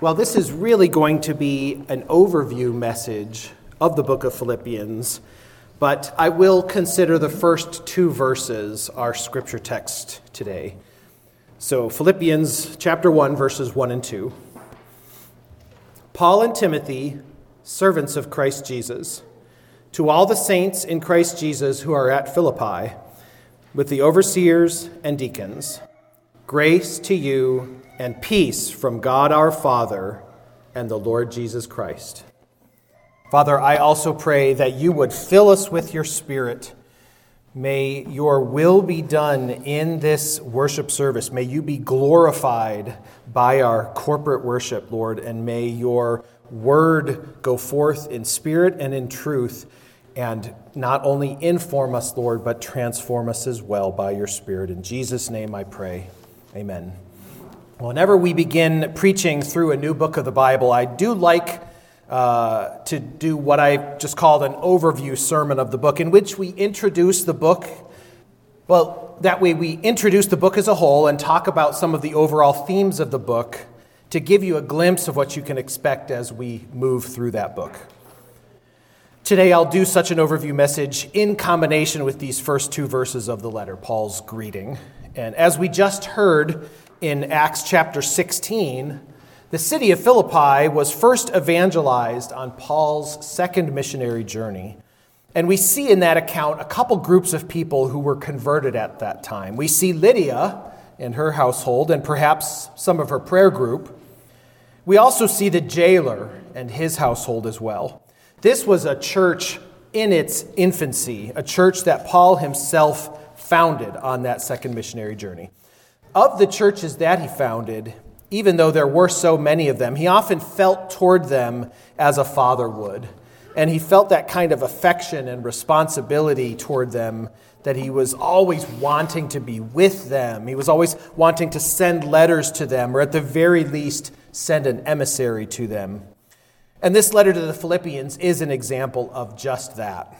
Well, this is really going to be an overview message of the book of Philippians, but I will consider the first two verses our scripture text today. So, Philippians chapter 1, verses 1 and 2. Paul and Timothy, servants of Christ Jesus, to all the saints in Christ Jesus who are at Philippi, with the overseers and deacons, grace to you and peace from God our Father and the Lord Jesus Christ. Father, I also pray that you would fill us with your Spirit. May your will be done in this worship service. May you be glorified by our corporate worship, Lord, and may your word go forth in spirit and in truth and not only inform us, Lord, but transform us as well by your Spirit. In Jesus' name I pray. Amen. Whenever we begin preaching through a new book of the Bible, I do like uh, to do what I just called an overview sermon of the book, in which we introduce the book. Well, that way we introduce the book as a whole and talk about some of the overall themes of the book to give you a glimpse of what you can expect as we move through that book. Today, I'll do such an overview message in combination with these first two verses of the letter, Paul's greeting. And as we just heard, in Acts chapter 16, the city of Philippi was first evangelized on Paul's second missionary journey. And we see in that account a couple groups of people who were converted at that time. We see Lydia and her household, and perhaps some of her prayer group. We also see the jailer and his household as well. This was a church in its infancy, a church that Paul himself founded on that second missionary journey. Of the churches that he founded, even though there were so many of them, he often felt toward them as a father would. And he felt that kind of affection and responsibility toward them that he was always wanting to be with them. He was always wanting to send letters to them, or at the very least, send an emissary to them. And this letter to the Philippians is an example of just that.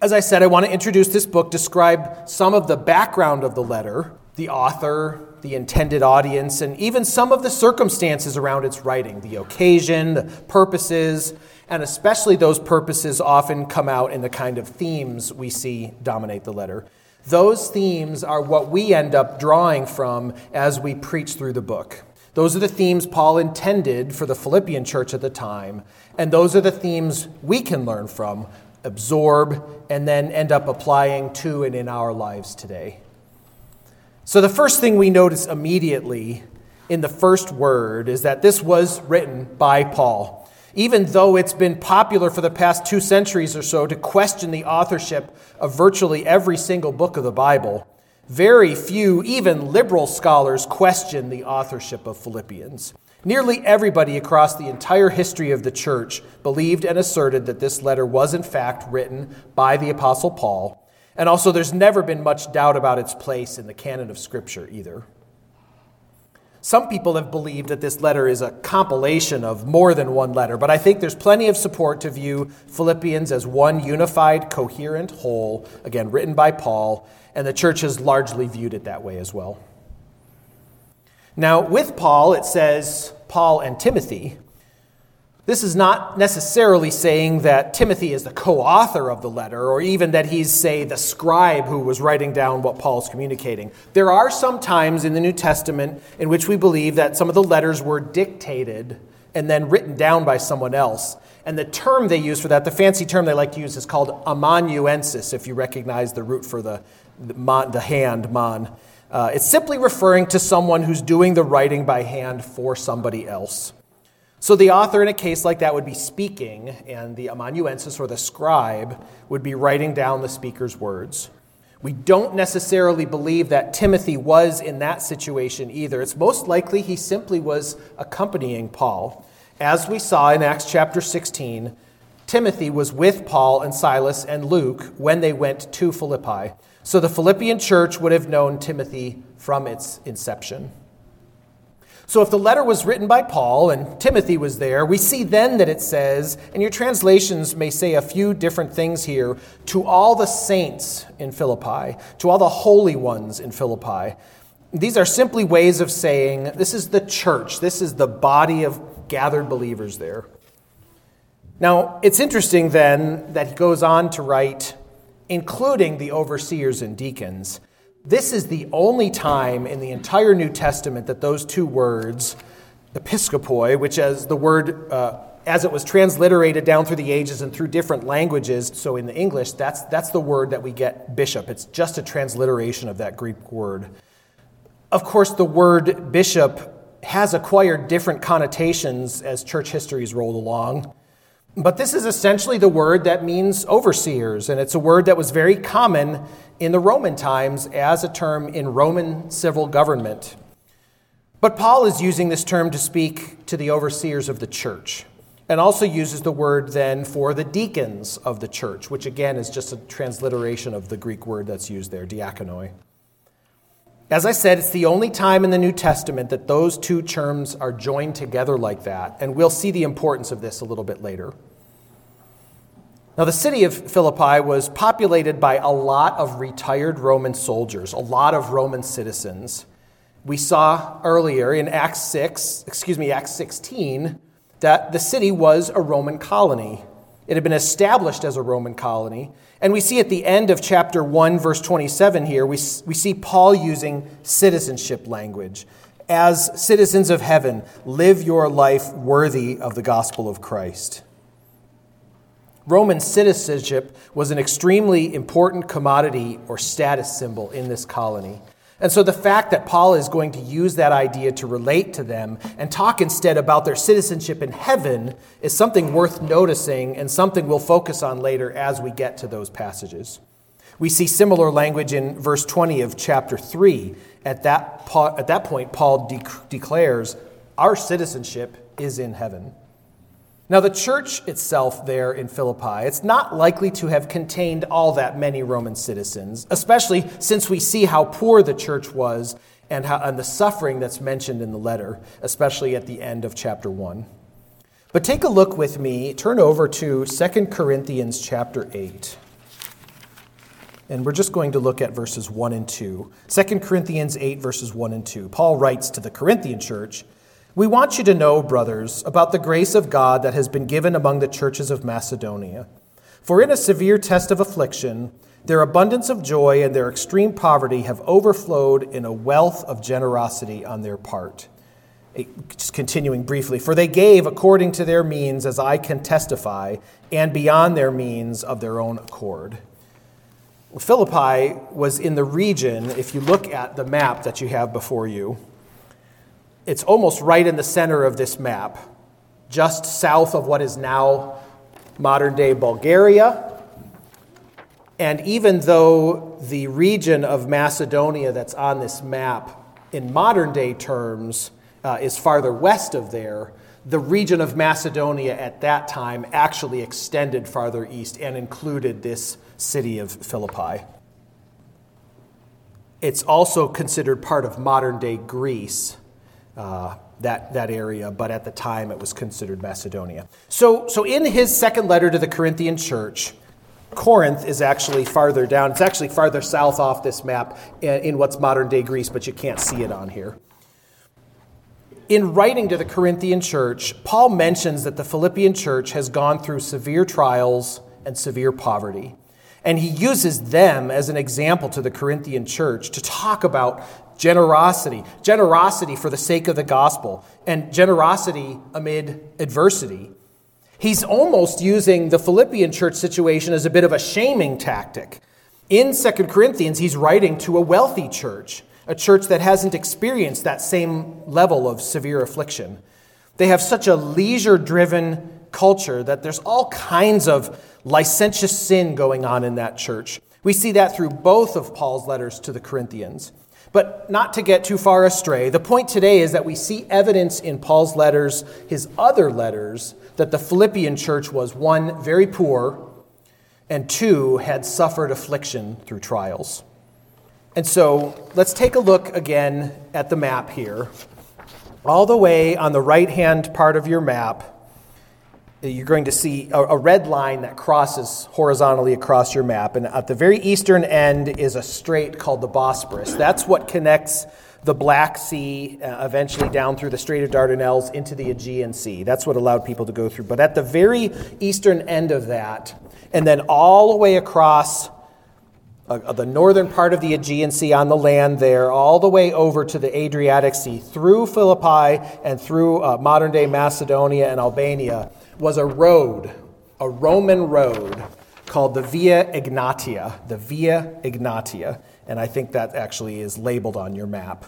As I said, I want to introduce this book, describe some of the background of the letter, the author, the intended audience, and even some of the circumstances around its writing, the occasion, the purposes, and especially those purposes often come out in the kind of themes we see dominate the letter. Those themes are what we end up drawing from as we preach through the book. Those are the themes Paul intended for the Philippian church at the time, and those are the themes we can learn from, absorb, and then end up applying to and in our lives today. So, the first thing we notice immediately in the first word is that this was written by Paul. Even though it's been popular for the past two centuries or so to question the authorship of virtually every single book of the Bible, very few, even liberal scholars, question the authorship of Philippians. Nearly everybody across the entire history of the church believed and asserted that this letter was, in fact, written by the Apostle Paul and also, there's never been much doubt about its place in the canon of Scripture either. Some people have believed that this letter is a compilation of more than one letter, but I think there's plenty of support to view Philippians as one unified, coherent whole, again, written by Paul, and the church has largely viewed it that way as well. Now, with Paul, it says Paul and Timothy, this is not necessarily saying that Timothy is the co author of the letter, or even that he's, say, the scribe who was writing down what Paul's communicating. There are some times in the New Testament in which we believe that some of the letters were dictated and then written down by someone else. And the term they use for that, the fancy term they like to use, is called amanuensis, if you recognize the root for the, the, mon, the hand, man. Uh, it's simply referring to someone who's doing the writing by hand for somebody else. So the author in a case like that would be speaking, and the amanuensis or the scribe would be writing down the speaker's words. We don't necessarily believe that Timothy was in that situation either. It's most likely he simply was accompanying Paul. As we saw in Acts chapter 16, Timothy was with Paul and Silas and Luke when they went to Philippi. So the Philippian church would have known Timothy from its inception. So if the letter was written by Paul and Timothy was there, we see then that it says, and your translations may say a few different things here, to all the saints in Philippi, to all the holy ones in Philippi. These are simply ways of saying this is the church, this is the body of gathered believers there. Now, it's interesting then that he goes on to write, including the overseers and deacons. This is the only time in the entire New Testament that those two words, episkopoi, which as the word uh, as it was transliterated down through the ages and through different languages, so in the English, that's, that's the word that we get bishop. It's just a transliteration of that Greek word. Of course, the word bishop has acquired different connotations as church history has rolled along. But this is essentially the word that means overseers, and it's a word that was very common in the Roman times as a term in Roman civil government. But Paul is using this term to speak to the overseers of the church and also uses the word then for the deacons of the church, which again is just a transliteration of the Greek word that's used there, diakonoi. As I said, it's the only time in the New Testament that those two terms are joined together like that, and we'll see the importance of this a little bit later. Now, the city of Philippi was populated by a lot of retired Roman soldiers, a lot of Roman citizens. We saw earlier in Acts 6, excuse me, Acts 16, that the city was a Roman colony. It had been established as a Roman colony. And we see at the end of chapter 1, verse 27 here, we, we see Paul using citizenship language. As citizens of heaven, live your life worthy of the gospel of Christ. Roman citizenship was an extremely important commodity or status symbol in this colony. And so the fact that Paul is going to use that idea to relate to them and talk instead about their citizenship in heaven is something worth noticing and something we'll focus on later as we get to those passages. We see similar language in verse 20 of chapter 3. At that, at that point, Paul de- declares, Our citizenship is in heaven. Now, the church itself there in Philippi, it's not likely to have contained all that many Roman citizens, especially since we see how poor the church was and, how, and the suffering that's mentioned in the letter, especially at the end of chapter 1. But take a look with me, turn over to 2 Corinthians chapter 8. And we're just going to look at verses 1 and 2. 2 Corinthians 8, verses 1 and 2. Paul writes to the Corinthian church we want you to know, brothers, about the grace of God that has been given among the churches of Macedonia. For in a severe test of affliction, their abundance of joy and their extreme poverty have overflowed in a wealth of generosity on their part. Just continuing briefly, for they gave according to their means, as I can testify, and beyond their means of their own accord. Philippi was in the region, if you look at the map that you have before you, it's almost right in the center of this map, just south of what is now modern day Bulgaria. And even though the region of Macedonia that's on this map, in modern day terms, uh, is farther west of there, the region of Macedonia at that time actually extended farther east and included this city of Philippi. It's also considered part of modern day Greece uh, that, that area, but at the time it was considered Macedonia. So, so in his second letter to the Corinthian church, Corinth is actually farther down. It's actually farther south off this map in what's modern day Greece, but you can't see it on here. In writing to the Corinthian church, Paul mentions that the Philippian church has gone through severe trials and severe poverty. And he uses them as an example to the Corinthian church to talk about generosity, generosity for the sake of the gospel, and generosity amid adversity. He's almost using the Philippian church situation as a bit of a shaming tactic. In 2 Corinthians, he's writing to a wealthy church, a church that hasn't experienced that same level of severe affliction. They have such a leisure driven culture that there's all kinds of licentious sin going on in that church. We see that through both of Paul's letters to the Corinthians. But not to get too far astray, the point today is that we see evidence in Paul's letters, his other letters, that the Philippian church was one, very poor, and two, had suffered affliction through trials. And so let's take a look again at the map here. All the way on the right hand part of your map, you're going to see a, red line that crosses horizontally across your map. And at the very eastern end is a strait called the Bosporus. That's what connects the Black Sea, uh, eventually down through the Strait of Dardanelles into the Aegean Sea. That's what allowed people to go through. But at the very eastern end of that, and then all the way across uh, the northern part of the Aegean Sea on the land there, all the way over to the Adriatic Sea, through Philippi and through uh, modern day Macedonia and Albania, was a road, a Roman road called the Via Egnatia, The Via Egnatia. And I think that actually is labeled on your map.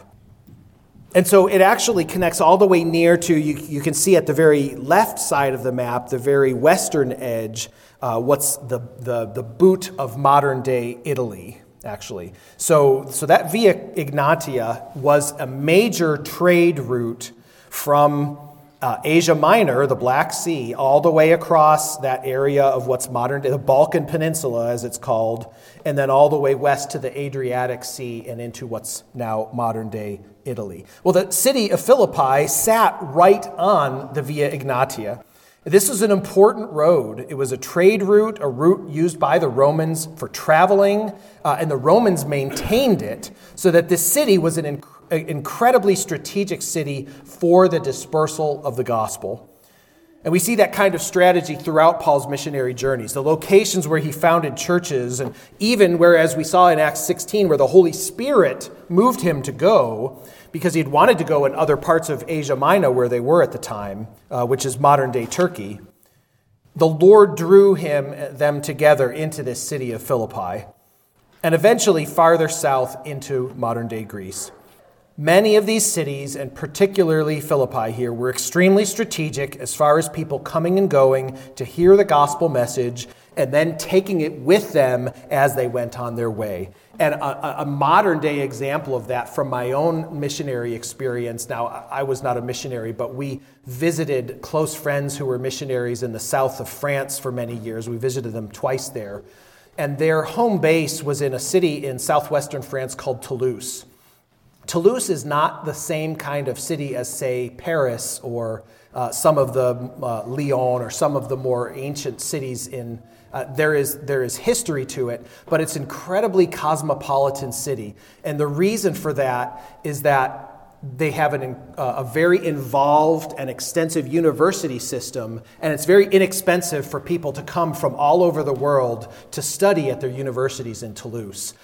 And so it actually connects all the way near to, you, you can see at the very left side of the map, the very western edge, uh, what's the, the, the boot of modern day Italy, actually. So, so that Via Egnatia was a major trade route from uh, Asia Minor, the Black Sea, all the way across that area of what's modern day, the Balkan Peninsula, as it's called, and then all the way west to the Adriatic Sea and into what's now modern day Italy. Well, the city of Philippi sat right on the Via Egnatia. This was an important road. It was a trade route, a route used by the Romans for traveling, uh, and the Romans maintained it so that this city was an inc- incredibly strategic city for the dispersal of the gospel. And we see that kind of strategy throughout Paul's missionary journeys. The locations where he founded churches, and even where, as we saw in Acts 16, where the Holy Spirit moved him to go, because he'd wanted to go in other parts of Asia Minor where they were at the time, uh, which is modern day Turkey. The Lord drew him them together into this city of Philippi, and eventually farther south into modern day Greece. Many of these cities, and particularly Philippi here, were extremely strategic as far as people coming and going to hear the gospel message and then taking it with them as they went on their way. And a, a, modern day example of that from my own missionary experience. Now, I was not a missionary, but we visited close friends who were missionaries in the south of France for many years. We visited them twice there. And their home base was in a city in southwestern France called Toulouse. Toulouse is not the same kind of city as, say, Paris or uh, some of the uh, Lyon or some of the more ancient cities in uh, there, is, there is history to it, but it's incredibly cosmopolitan city. And the reason for that is that they have an, uh, a very involved and extensive university system, and it's very inexpensive for people to come from all over the world to study at their universities in Toulouse.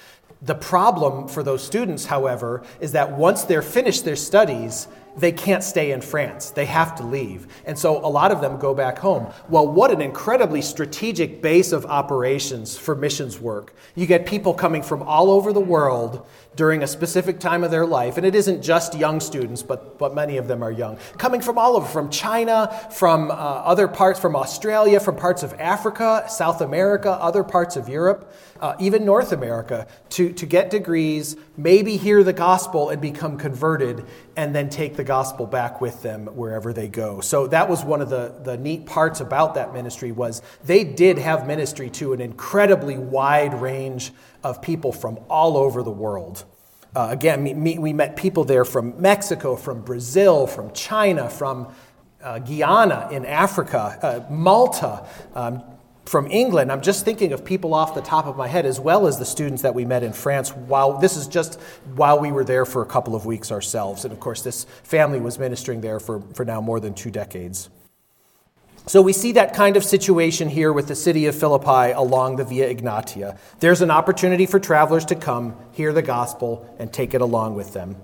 The problem for those students, however, is that once they're finished their studies, they can't stay in France. They have to leave. And so a lot of them go back home. Well, what an incredibly strategic base of operations for missions work. You get people coming from all over the world during a specific time of their life. And it isn't just young students, but, but many of them are young. Coming from all over, from China, from uh, other parts, from Australia, from parts of Africa, South America, other parts of Europe, uh, even North America, to, to get degrees, maybe hear the gospel and become converted, and then take the gospel back with them wherever they go. So that was one of the, the neat parts about that ministry was they did have ministry to an incredibly wide range of people from all over the world. Uh, again, me, we met people there from Mexico, from Brazil, from China, from uh, Ghana in Africa, uh, Malta, um, from England. I'm just thinking of people off the top of my head, as well as the students that we met in France. While this is just while we were there for a couple of weeks ourselves, and of course, this family was ministering there for, for now more than two decades. So we see that kind of situation here with the city of Philippi along the Via Egnatia. There's an opportunity for travelers to come, hear the gospel, and take it along with them.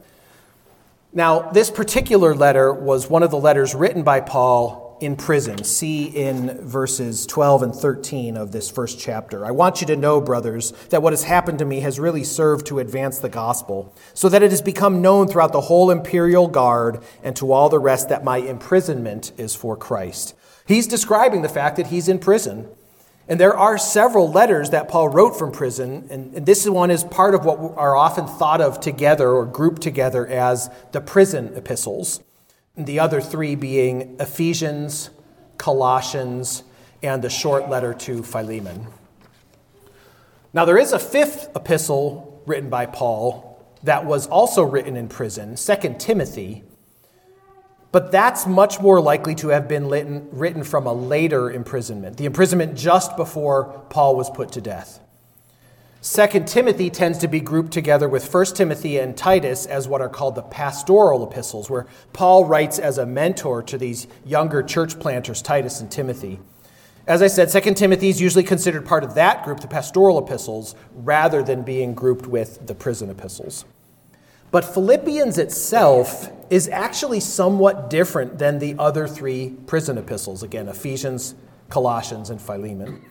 Now, this particular letter was one of the letters written by Paul in prison. See in verses 12 and 13 of this first chapter. I want you to know, brothers, that what has happened to me has really served to advance the gospel, so that it has become known throughout the whole imperial guard and to all the rest that my imprisonment is for Christ. He's describing the fact that he's in prison. And there are several letters that Paul wrote from prison, and, this one is part of what are often thought of together or grouped together as the prison epistles. The other three being Ephesians, Colossians, and the short letter to Philemon. Now, there is a fifth epistle written by Paul that was also written in prison, 2 Timothy, but that's much more likely to have been written from a later imprisonment, the imprisonment just before Paul was put to death. Second Timothy tends to be grouped together with First Timothy and Titus as what are called the pastoral epistles, where Paul writes as a mentor to these younger church planters, Titus and Timothy. As I said, Second Timothy is usually considered part of that group, the pastoral epistles, rather than being grouped with the prison epistles. But Philippians itself is actually somewhat different than the other three prison epistles again, Ephesians, Colossians, and Philemon.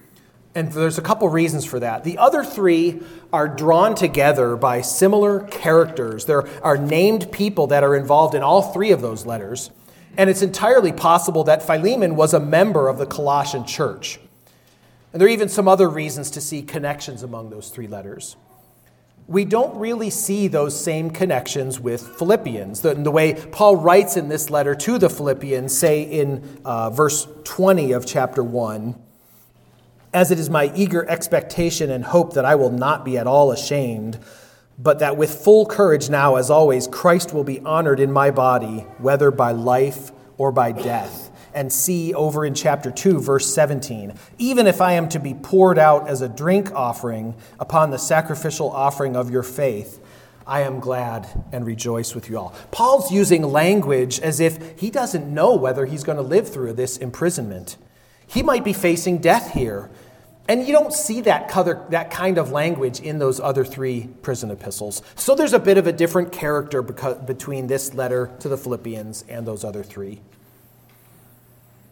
And there's a couple reasons for that. The other three are drawn together by similar characters. There are named people that are involved in all three of those letters. And it's entirely possible that Philemon was a member of the Colossian church. And there are even some other reasons to see connections among those three letters. We don't really see those same connections with Philippians. The, the way Paul writes in this letter to the Philippians, say in uh, verse 20 of chapter 1 as it is my eager expectation and hope that I will not be at all ashamed, but that with full courage now, as always, Christ will be honored in my body, whether by life or by death. And see over in chapter 2, verse 17, even if I am to be poured out as a drink offering upon the sacrificial offering of your faith, I am glad and rejoice with you all. Paul's using language as if he doesn't know whether he's going to live through this imprisonment. He might be facing death here. And you don't see that, that kind of language in those other three prison epistles. So there's a bit of a different character between this letter to the Philippians and those other three.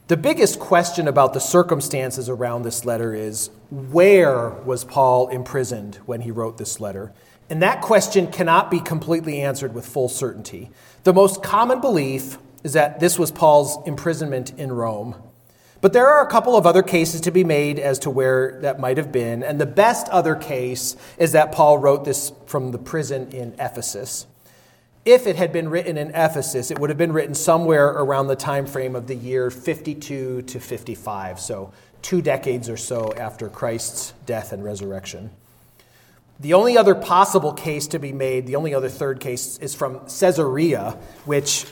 The biggest question about the circumstances around this letter is where was Paul imprisoned when he wrote this letter? And that question cannot be completely answered with full certainty. The most common belief is that this was Paul's imprisonment in Rome. But there are a couple of other cases to be made as to where that might have been. And the best other case is that Paul wrote this from the prison in Ephesus. If it had been written in Ephesus, it would have been written somewhere around the time frame of the year 52 to 55, so two decades or so after Christ's death and resurrection. The only other possible case to be made, the only other third case, is from Caesarea, which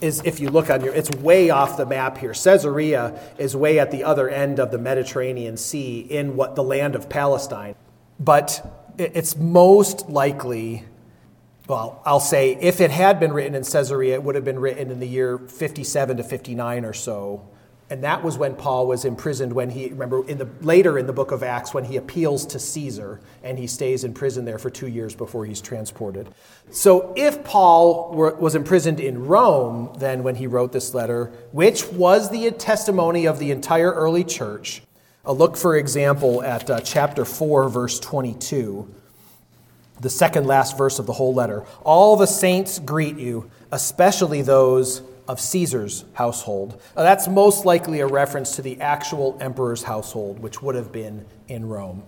is if you look on your, it's way off the map here. Caesarea is way at the other end of the Mediterranean Sea in what the land of Palestine. But it's most likely, well, I'll say if it had been written in Caesarea, it would have been written in the year 57 to 59 or so and that was when Paul was imprisoned when he remember in the later in the book of Acts when he appeals to Caesar and he stays in prison there for 2 years before he's transported. So if Paul were, was imprisoned in Rome then when he wrote this letter, which was the testimony of the entire early church, a look for example at uh, chapter 4 verse 22 the second last verse of the whole letter. All the saints greet you, especially those of Caesar's household. Now, that's most likely a reference to the actual emperor's household, which would have been in Rome.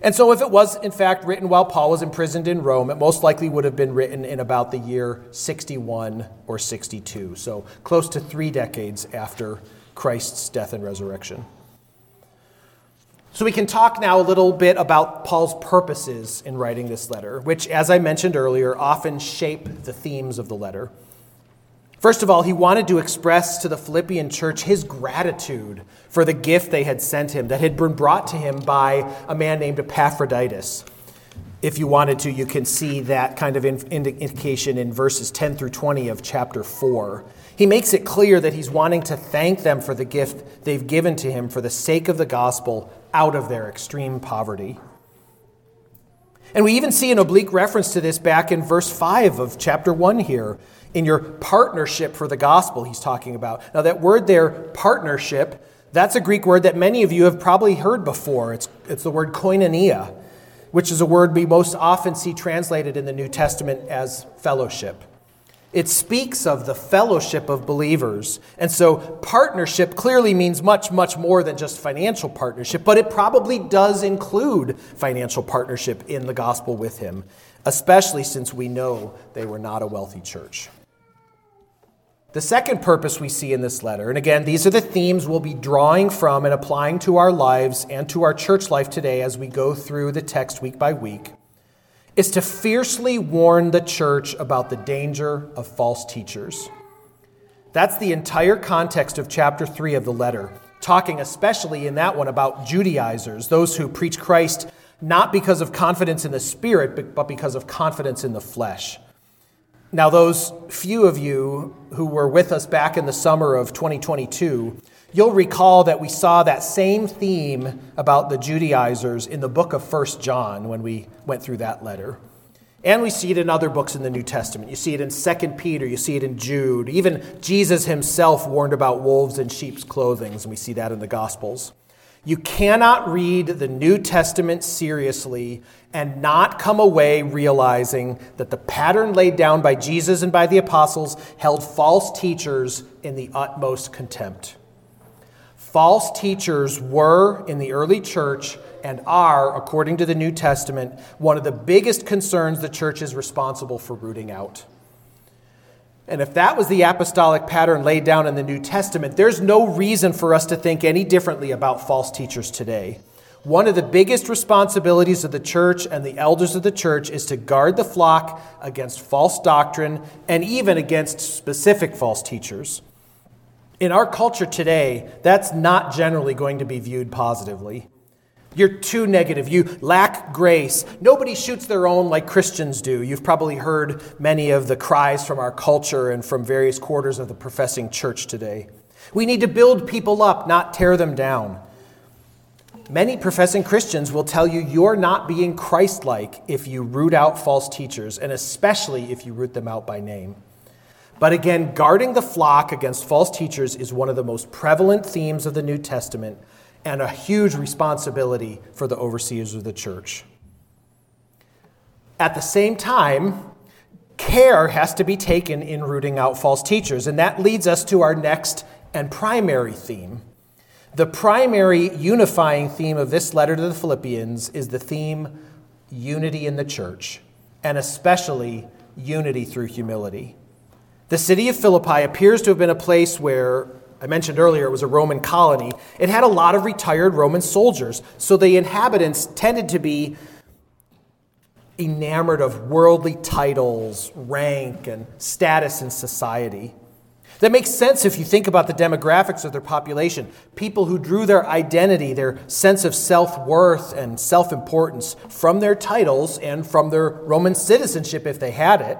And so, if it was in fact written while Paul was imprisoned in Rome, it most likely would have been written in about the year 61 or 62, so close to three decades after Christ's death and resurrection. So, we can talk now a little bit about Paul's purposes in writing this letter, which, as I mentioned earlier, often shape the themes of the letter. First of all, he wanted to express to the Philippian church his gratitude for the gift they had sent him that had been brought to him by a man named Epaphroditus. If you wanted to, you can see that kind of indication in verses 10 through 20 of chapter 4. He makes it clear that he's wanting to thank them for the gift they've given to him for the sake of the gospel out of their extreme poverty. And we even see an oblique reference to this back in verse 5 of chapter 1 here, in your partnership for the gospel, he's talking about. Now, that word there, partnership, that's a Greek word that many of you have probably heard before. It's, it's the word koinonia, which is a word we most often see translated in the New Testament as fellowship. It speaks of the fellowship of believers. And so, partnership clearly means much, much more than just financial partnership, but it probably does include financial partnership in the gospel with him, especially since we know they were not a wealthy church. The second purpose we see in this letter, and again, these are the themes we'll be drawing from and applying to our lives and to our church life today as we go through the text week by week, is to fiercely warn the church about the danger of false teachers. That's the entire context of chapter 3 of the letter, talking especially in that one about Judaizers, those who preach Christ not because of confidence in the Spirit, but because of confidence in the flesh. Now, those few of you who were with us back in the summer of 2022, you'll recall that we saw that same theme about the Judaizers in the book of 1 John when we went through that letter. And we see it in other books in the New Testament. You see it in 2 Peter, you see it in Jude. Even Jesus himself warned about wolves in sheep's clothing, and we see that in the Gospels. You cannot read the New Testament seriously and not come away realizing that the pattern laid down by Jesus and by the apostles held false teachers in the utmost contempt. False teachers were in the early church and are, according to the New Testament, one of the biggest concerns the church is responsible for rooting out. And if that was the apostolic pattern laid down in the New Testament, there's no reason for us to think any differently about false teachers today. One of the biggest responsibilities of the church and the elders of the church is to guard the flock against false doctrine and even against specific false teachers. In our culture today, that's not generally going to be viewed positively. You're too negative. You lack grace. Nobody shoots their own like Christians do. You've probably heard many of the cries from our culture and from various quarters of the professing church today. We need to build people up, not tear them down. Many professing Christians will tell you you're not being Christ like if you root out false teachers, and especially if you root them out by name. But again, guarding the flock against false teachers is one of the most prevalent themes of the New Testament and a huge responsibility for the overseers of the church. At the same time, care has to be taken in rooting out false teachers, and that leads us to our next and primary theme. The primary unifying theme of this letter to the Philippians is the theme unity in the church, and especially unity through humility. The city of Philippi appears to have been a place where I mentioned earlier it was a Roman colony. It had a lot of retired Roman soldiers, so the inhabitants tended to be enamored of worldly titles, rank, and status in society. That makes sense if you think about the demographics of their population. People who drew their identity, their sense of self worth and self importance from their titles and from their Roman citizenship if they had it.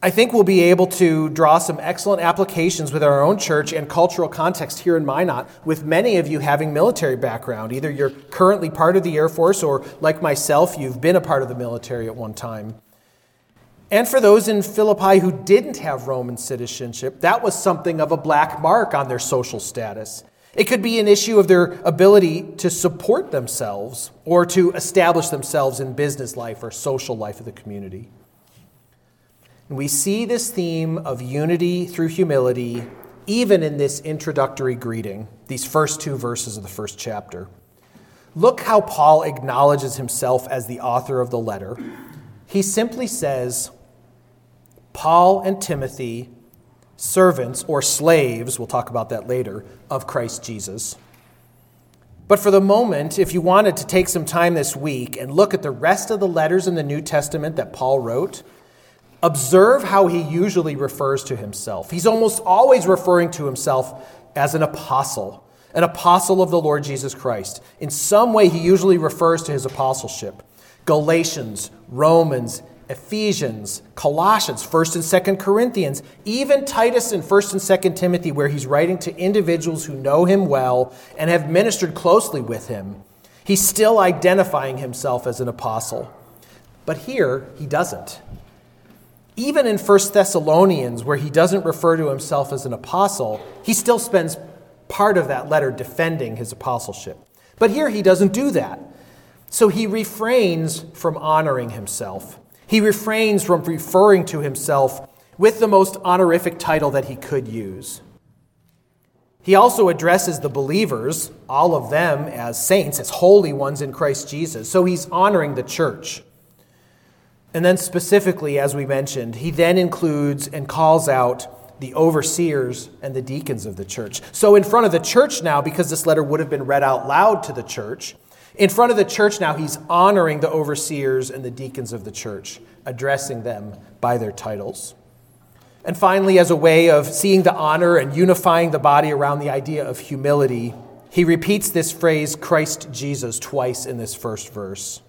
I think we'll be able to draw some excellent applications with our own church and cultural context here in Minot, with many of you having military background. Either you're currently part of the Air Force, or like myself, you've been a part of the military at one time. And for those in Philippi who didn't have Roman citizenship, that was something of a black mark on their social status. It could be an issue of their ability to support themselves or to establish themselves in business life or social life of the community. We see this theme of unity through humility even in this introductory greeting, these first two verses of the first chapter. Look how Paul acknowledges himself as the author of the letter. He simply says, Paul and Timothy, servants or slaves, we'll talk about that later, of Christ Jesus. But for the moment, if you wanted to take some time this week and look at the rest of the letters in the New Testament that Paul wrote, Observe how he usually refers to himself. He's almost always referring to himself as an apostle, an apostle of the Lord Jesus Christ. In some way, he usually refers to his apostleship. Galatians, Romans, Ephesians, Colossians, 1st and 2nd Corinthians, even Titus and 1st and 2nd Timothy, where he's writing to individuals who know him well and have ministered closely with him. He's still identifying himself as an apostle. But here, he doesn't. Even in 1 Thessalonians, where he doesn't refer to himself as an apostle, he still spends part of that letter defending his apostleship. But here he doesn't do that. So he refrains from honoring himself. He refrains from referring to himself with the most honorific title that he could use. He also addresses the believers, all of them, as saints, as holy ones in Christ Jesus. So he's honoring the church. And then, specifically, as we mentioned, he then includes and calls out the overseers and the deacons of the church. So, in front of the church now, because this letter would have been read out loud to the church, in front of the church now, he's honoring the overseers and the deacons of the church, addressing them by their titles. And finally, as a way of seeing the honor and unifying the body around the idea of humility, he repeats this phrase, Christ Jesus, twice in this first verse.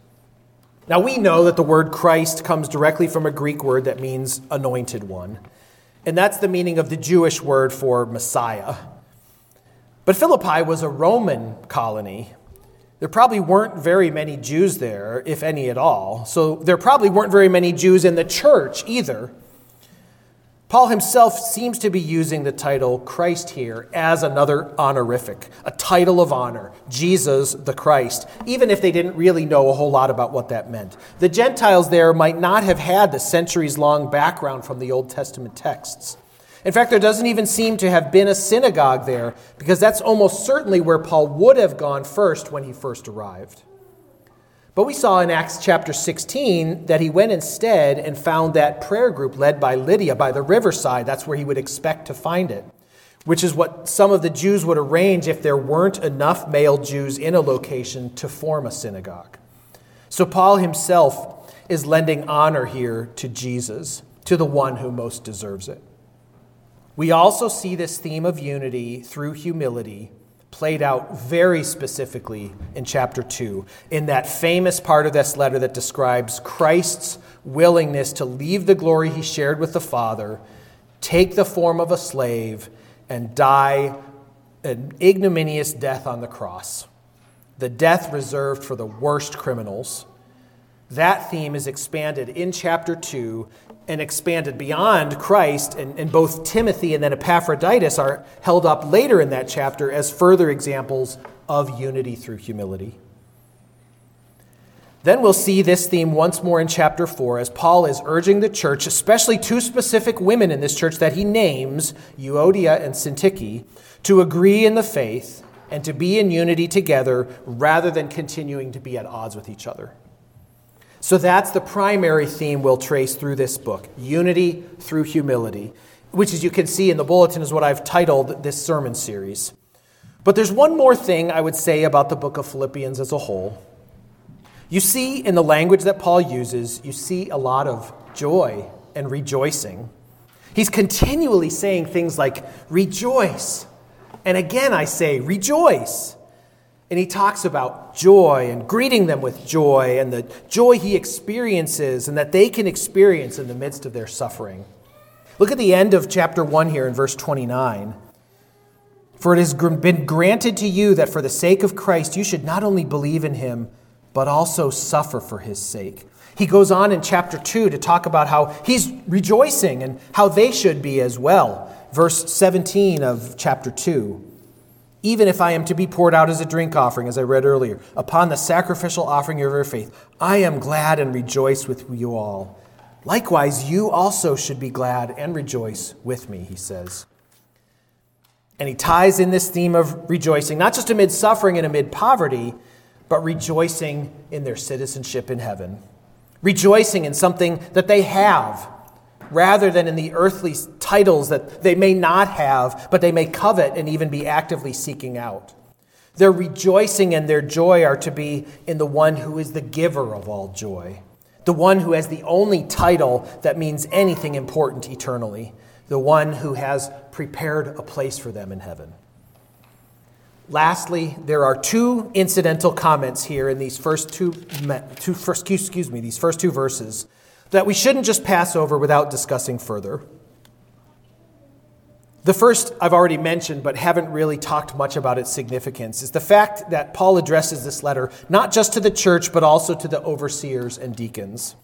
Now, we know that the word Christ comes directly from a Greek word that means anointed one. And that's the meaning of the Jewish word for Messiah. But Philippi was a Roman colony. There probably weren't very many Jews there, if any at all. So there probably weren't very many Jews in the church either. Paul himself seems to be using the title Christ here as another honorific, a title of honor, Jesus the Christ, even if they didn't really know a whole lot about what that meant. The Gentiles there might not have had the centuries long background from the Old Testament texts. In fact, there doesn't even seem to have been a synagogue there, because that's almost certainly where Paul would have gone first when he first arrived. But we saw in Acts chapter 16 that he went instead and found that prayer group led by Lydia by the riverside. That's where he would expect to find it, which is what some of the Jews would arrange if there weren't enough male Jews in a location to form a synagogue. So Paul himself is lending honor here to Jesus, to the one who most deserves it. We also see this theme of unity through humility played out very specifically in chapter 2, in that famous part of this letter that describes Christ's willingness to leave the glory he shared with the Father, take the form of a slave, and die an ignominious death on the cross, the death reserved for the worst criminals. That theme is expanded in chapter 2 and expanded beyond Christ, and, and both Timothy and then Epaphroditus are held up later in that chapter as further examples of unity through humility. Then we'll see this theme once more in chapter 4 as Paul is urging the church, especially two specific women in this church that he names, Euodia and Syntyche, to agree in the faith and to be in unity together rather than continuing to be at odds with each other. So that's the primary theme we'll trace through this book unity through humility, which, as you can see in the bulletin, is what I've titled this sermon series. But there's one more thing I would say about the book of Philippians as a whole. You see, in the language that Paul uses, you see a lot of joy and rejoicing. He's continually saying things like, rejoice. And again, I say, rejoice. And he talks about joy and greeting them with joy and the joy he experiences and that they can experience in the midst of their suffering. Look at the end of chapter 1 here in verse 29. For it has been granted to you that for the sake of Christ you should not only believe in him, but also suffer for his sake. He goes on in chapter 2 to talk about how he's rejoicing and how they should be as well. Verse 17 of chapter 2 even if I am to be poured out as a drink offering, as I read earlier, upon the sacrificial offering of your faith, I am glad and rejoice with you all. Likewise, you also should be glad and rejoice with me, he says. And he ties in this theme of rejoicing, not just amid suffering and amid poverty, but rejoicing in their citizenship in heaven, rejoicing in something that they have rather than in the earthly titles that they may not have, but they may covet and even be actively seeking out. Their rejoicing and their joy are to be in the one who is the giver of all joy, the one who has the only title that means anything important eternally, the one who has prepared a place for them in heaven. Lastly, there are two incidental comments here in these first two, two first, excuse me, these first two verses that we shouldn't just pass over without discussing further. The first I've already mentioned, but haven't really talked much about its significance, is the fact that Paul addresses this letter not just to the church, but also to the overseers and deacons.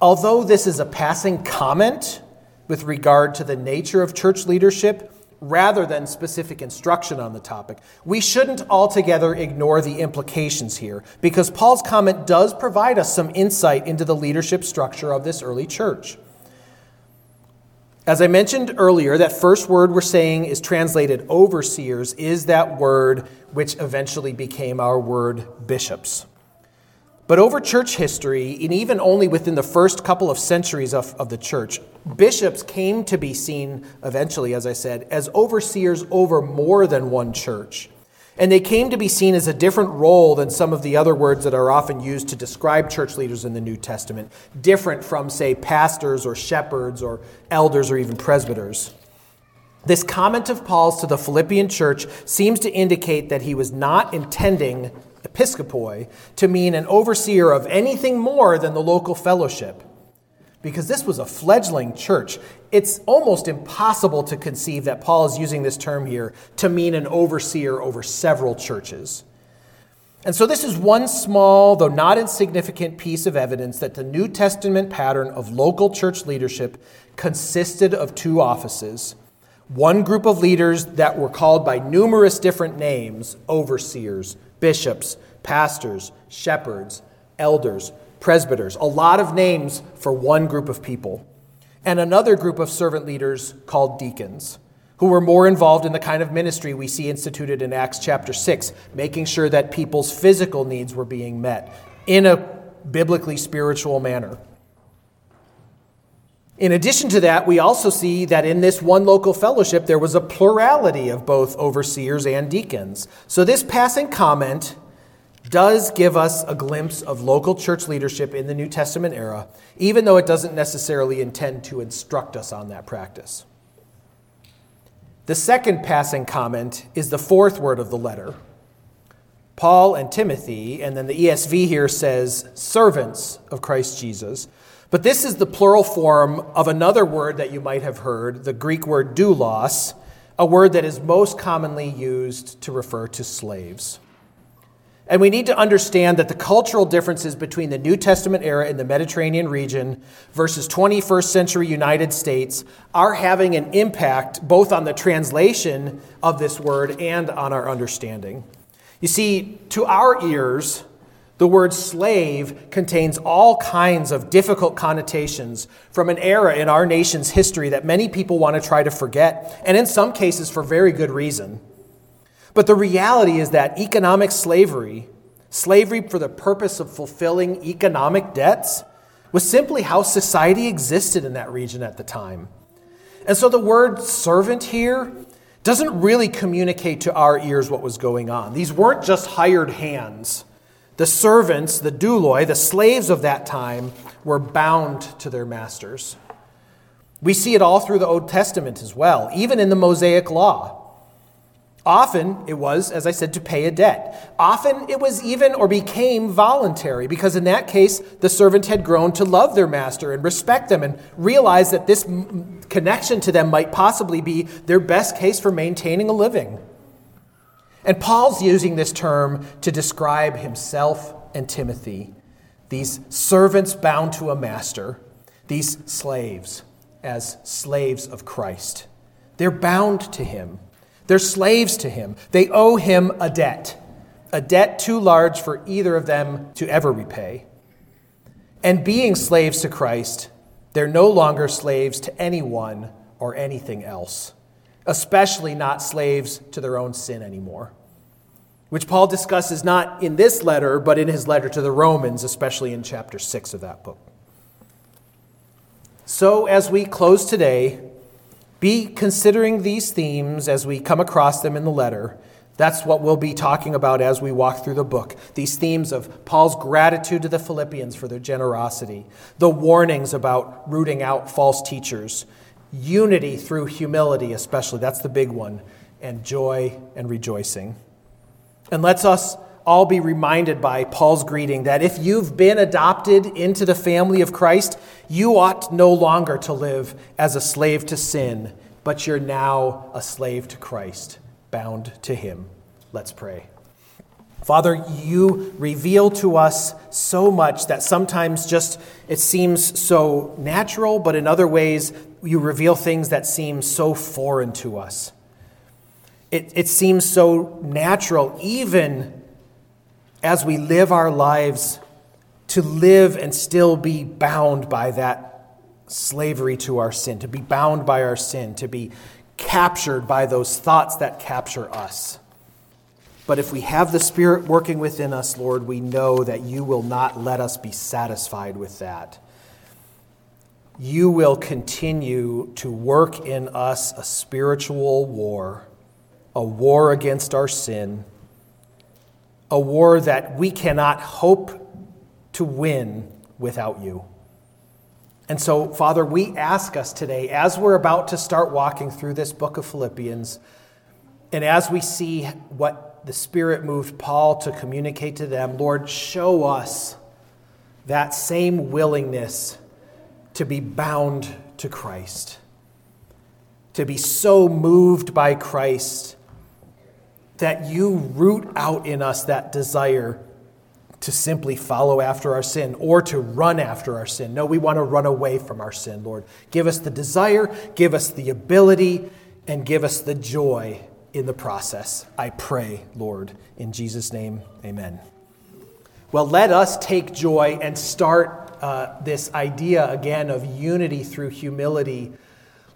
Although this is a passing comment with regard to the nature of church leadership, rather than specific instruction on the topic. We shouldn't altogether ignore the implications here, because Paul's comment does provide us some insight into the leadership structure of this early church. As I mentioned earlier, that first word we're saying is translated overseers is that word which eventually became our word bishops. But over church history, and even only within the first couple of centuries of, of the church, bishops came to be seen eventually, as I said, as overseers over more than one church. And they came to be seen as a different role than some of the other words that are often used to describe church leaders in the New Testament, different from, say, pastors or shepherds or elders or even presbyters. This comment of Paul's to the Philippian church seems to indicate that he was not intending episkopoi to mean an overseer of anything more than the local fellowship. Because this was a fledgling church, it's almost impossible to conceive that Paul is using this term here to mean an overseer over several churches. And so, this is one small, though not insignificant, piece of evidence that the New Testament pattern of local church leadership consisted of two offices one group of leaders that were called by numerous different names overseers, bishops, pastors, shepherds, elders, presbyters, a lot of names for one group of people. And another group of servant leaders called deacons, who were more involved in the kind of ministry we see instituted in Acts chapter 6, making sure that people's physical needs were being met in a biblically spiritual manner. In addition to that, we also see that in this one local fellowship, there was a plurality of both overseers and deacons. So, this passing comment does give us a glimpse of local church leadership in the New Testament era, even though it doesn't necessarily intend to instruct us on that practice. The second passing comment is the fourth word of the letter. Paul and Timothy, and then the ESV here says servants of Christ Jesus. But this is the plural form of another word that you might have heard, the Greek word doulos, a word that is most commonly used to refer to slaves. And we need to understand that the cultural differences between the New Testament era in the Mediterranean region versus 21st century United States are having an impact both on the translation of this word and on our understanding. You see, to our ears, the word slave contains all kinds of difficult connotations from an era in our nation's history that many people want to try to forget, and in some cases for very good reason. But the reality is that economic slavery, slavery for the purpose of fulfilling economic debts, was simply how society existed in that region at the time. And so the word servant here doesn't really communicate to our ears what was going on. These weren't just hired hands the servants, the douloi, the slaves of that time, were bound to their masters. We see it all through the Old Testament as well, even in the Mosaic Law. Often it was, as I said, to pay a debt. Often it was even or became voluntary, because in that case, the servant had grown to love their master and respect them and realize that this connection to them might possibly be their best case for maintaining a living. And Paul's using this term to describe himself and Timothy, these servants bound to a master, these slaves as slaves of Christ. They're bound to him, they're slaves to him. They owe him a debt, a debt too large for either of them to ever repay. And being slaves to Christ, they're no longer slaves to anyone or anything else especially not slaves to their own sin anymore, which Paul discusses not in this letter, but in his letter to the Romans, especially in chapter 6 of that book. So, as we close today, be considering these themes as we come across them in the letter. That's what we'll be talking about as we walk through the book. These themes of Paul's gratitude to the Philippians for their generosity, the warnings about rooting out false teachers, unity through humility, especially, that's the big one, and joy and rejoicing. And let's us all be reminded by Paul's greeting that if you've been adopted into the family of Christ, you ought no longer to live as a slave to sin, but you're now a slave to Christ, bound to him. Let's pray. Father, you reveal to us so much that sometimes just it seems so natural, but in other ways, you reveal things that seem so foreign to us. It, it seems so natural, even as we live our lives, to live and still be bound by that slavery to our sin, to be bound by our sin, to be captured by those thoughts that capture us. But if we have the Spirit working within us, Lord, we know that you will not let us be satisfied with that. You will continue to work in us a spiritual war, a war against our sin, a war that we cannot hope to win without you. And so, Father, we ask us today, as we're about to start walking through this book of Philippians, and as we see what the Spirit moved Paul to communicate to them, Lord, show us that same willingness to be bound to Christ, to be so moved by Christ that you root out in us that desire to simply follow after our sin or to run after our sin. No, we want to run away from our sin, Lord. Give us the desire, give us the ability, and give us the joy in the process. I pray, Lord. In Jesus' name, amen. Well, let us take joy and start uh, this idea again of unity through humility.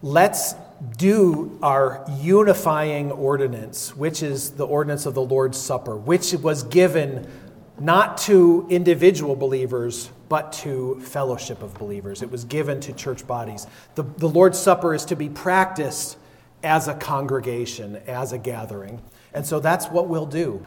Let's do our unifying ordinance, which is the ordinance of the Lord's Supper, which was given not to individual believers, but to fellowship of believers. It was given to church bodies. The, the Lord's Supper is to be practiced as a congregation, as a gathering. And so that's what we'll do.